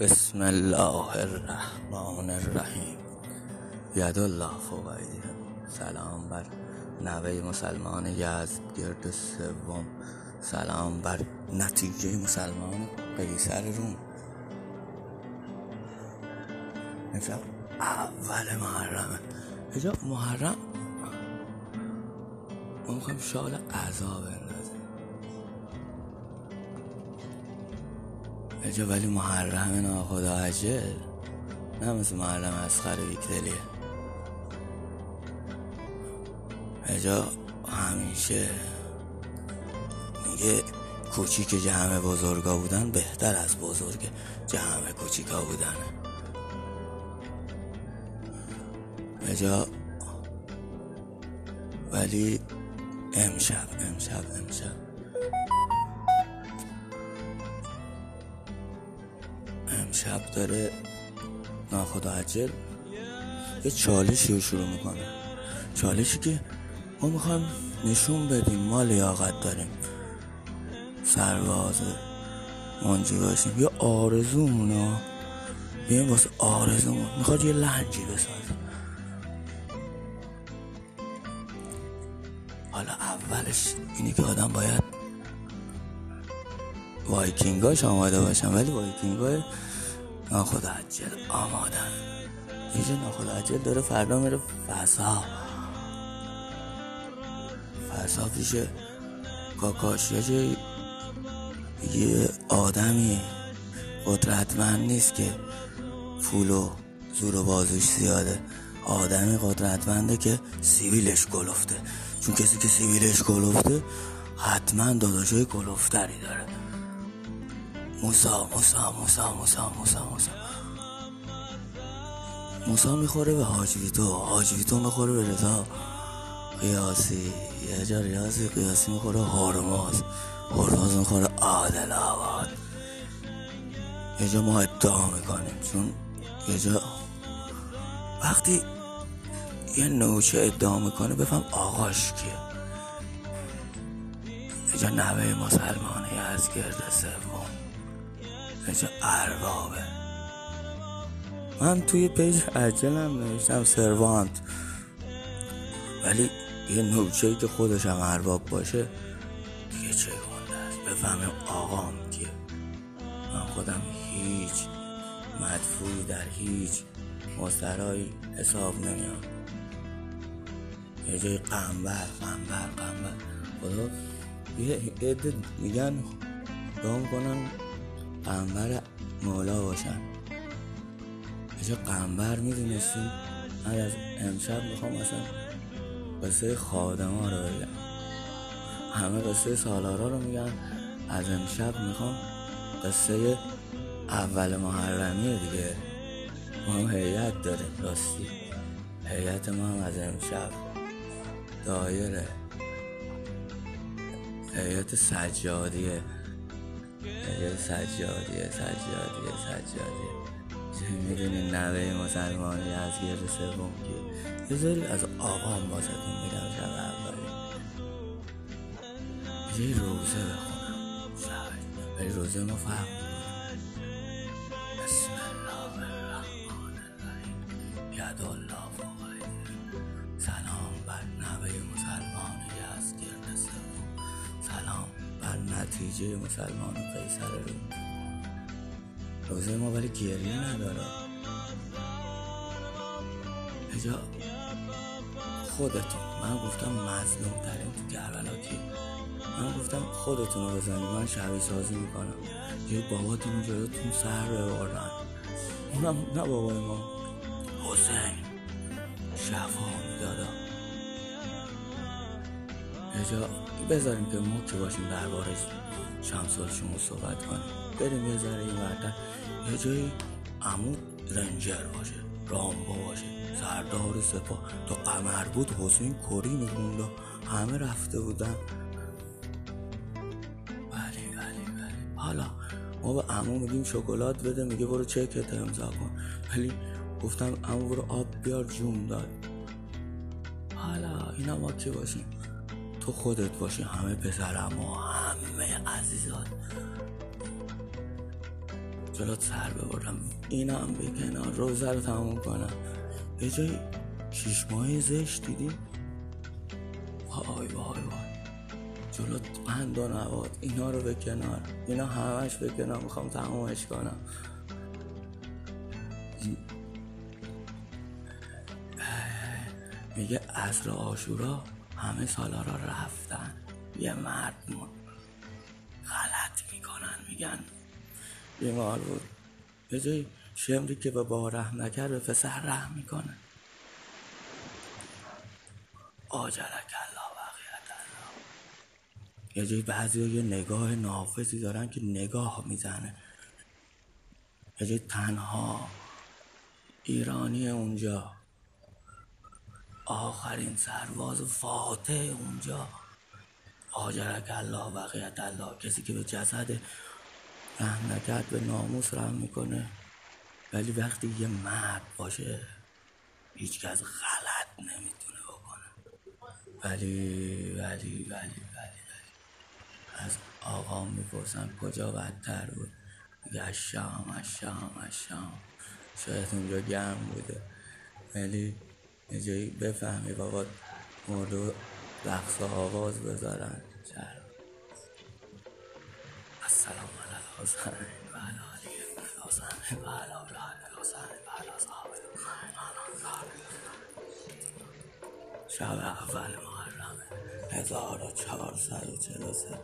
بسم الله الرحمن الرحیم. ید الله فوق سلام بر نوه مسلمان گرد سوم. سلام بر نتیجه مسلمان قیصر روم. امشب اول محرمه اینجا محرم؟ ما می‌خوایم شال قضا بندازیم. اینجا ولی محرم ناخدا عجل نه مثل محرم اسخر ویکدلیه اینجا همیشه میگه کوچیک جمع بزرگا بودن بهتر از بزرگ جمع کوچیکا بودن. اینجا ولی امشب امشب امشب. امشب داره ناخدا عجل یه چالشی رو شروع می‌کنه. چالشی که ما می‌خوایم نشون بدیم ما لیاقت داریم. سرواز منجی باشیم. یه آرزومون بیایم واسه آرزومون. می‌خواد یه لنجی بسازه. حالا اولش اینی که آدم باید وایکینگاش آماده باشن. ولی وایکینگای ناخدا عجل آمادن یه ناخدا عجل داره فردا میره فسا فسا پیش کاکاشیا یه آدمی. قدرتمند نیست که فول و زور و بازوش زیاده. آدمی قدرتمنده که سیویلش گلفته چون کسی که سیویلش گلفته حتما داداشای گلفتری داره. موسا موسا موسا موسا موسا موسا. موسا می‌خوره به حاجویتو حاجویتو می‌خوره به رضا قیاسی. یه جا ریاضی قیاسی می‌خوره هرماز هرماز می‌خوره عادل آباد. یه جا ما ادعا می‌کنیم چون یه جا وقتی یه نوچه ادعا می‌کنه بفهم آقاش کیه. یه جا نوه مسلمانه از گرد سوم. جا اربابه من توی پیج عجلم نوشتم سروانت. ولی یه نوچه که خودش هم ارباب باشه دیگه چه گنده است؟ بفهمیم آقام کیه. من خودم هیچ مدفوعی در هیچ مسترایی حساب نمیام یه جای قنبر قنبر قنبر. خدا یه عده میگن دام کنن قنبر مولا باشن. جا قنبر می‌دونستیم. من از امشب می‌خوام اصلا قصه خادم ها رو بگم. همه قصه سالارا رو میگن. از امشب می‌خوام قصه اول محرمیه دیگه. ما هم هیئت داریم راستی. هیئت ما هم از امشب. دایره. هیئت سجادیه. هیئت سجادیه سجادیه سجادیه چه می‌دونی نوه مسلمانی از گرد سوم که یه ذری از آقام واسهتون میگم شب اولی یه روزه بخونم شب ولی روزه ما فرق سلام بر نوه مسلمان از گرد سوم سلام نتیجه مسلمان قیصر روم روزه ما ولی گریه نداره. اینجا خودتون. من گفتم مظلوم ترین تو کربلا من گفتم خودتون رو بزنید. من شبیه سازی می‌کنم. یه باباتون جلوتون سر ببردن اونم نه بابای ما. حسین. شفا میدادا اینجا بذاریم که ما که باشیم درباره شمسال شما صحبت کنیم. بریم یه ذره این وردن یه جایی عمود رنجر باشه رامبو باشه سردار سپاه. تا قمر بود حسین کری می‌خوند همه رفته بودن. بله بله بله. حالا ما به عمو میگیم شکلات بده میگه برو چکت امضا کن. ولی گفتم عمو برو آب بیار جون داد. حالا اینا ما کی باشیم؟ تو خودت باشی. همه پسرم و همه عزیزات. جلوت سر ببرم اینم به کنار. روزه رو تموم کنم. یه جایی شیش ماه زشت دیدی؟ وای وای وای. جلوت پند و نواد اینا رو به کنار. اینا همش به کنار. می‌خوام تمومش کنم. میگه عصر آشورا همه سالا را رفتن. یه مرد مون غلط می‌کنن میگن. بیمار بود. یه جای شمری که به با رحم نکرد به پسر رحم می‌کنه. آجلک الله بقیت الله. یه جای بعضی یه نگاه نافذی دارن که نگاه می‌زنه. یه جای تنها ایرانی اونجا. آخرین سرباز فاتح اونجا. آجرک الله بقیت الله. کسی که به جسد رحم نکرد به ناموس رحم می‌کنه. ولی وقتی یه مرد باشه هیچ کس غلط نمی‌تونه بکنه. ولی ولی ولی ولی ولی. از آقا می‌پرسن کجا بدتر بود؟ میگه از شام از شام از شام. شاید اونجا گرم بوده. ولی یه جایی بفهمی بابا مرد رقص آواز بذارن چرا السلام و علی و و شب اول محرم 1443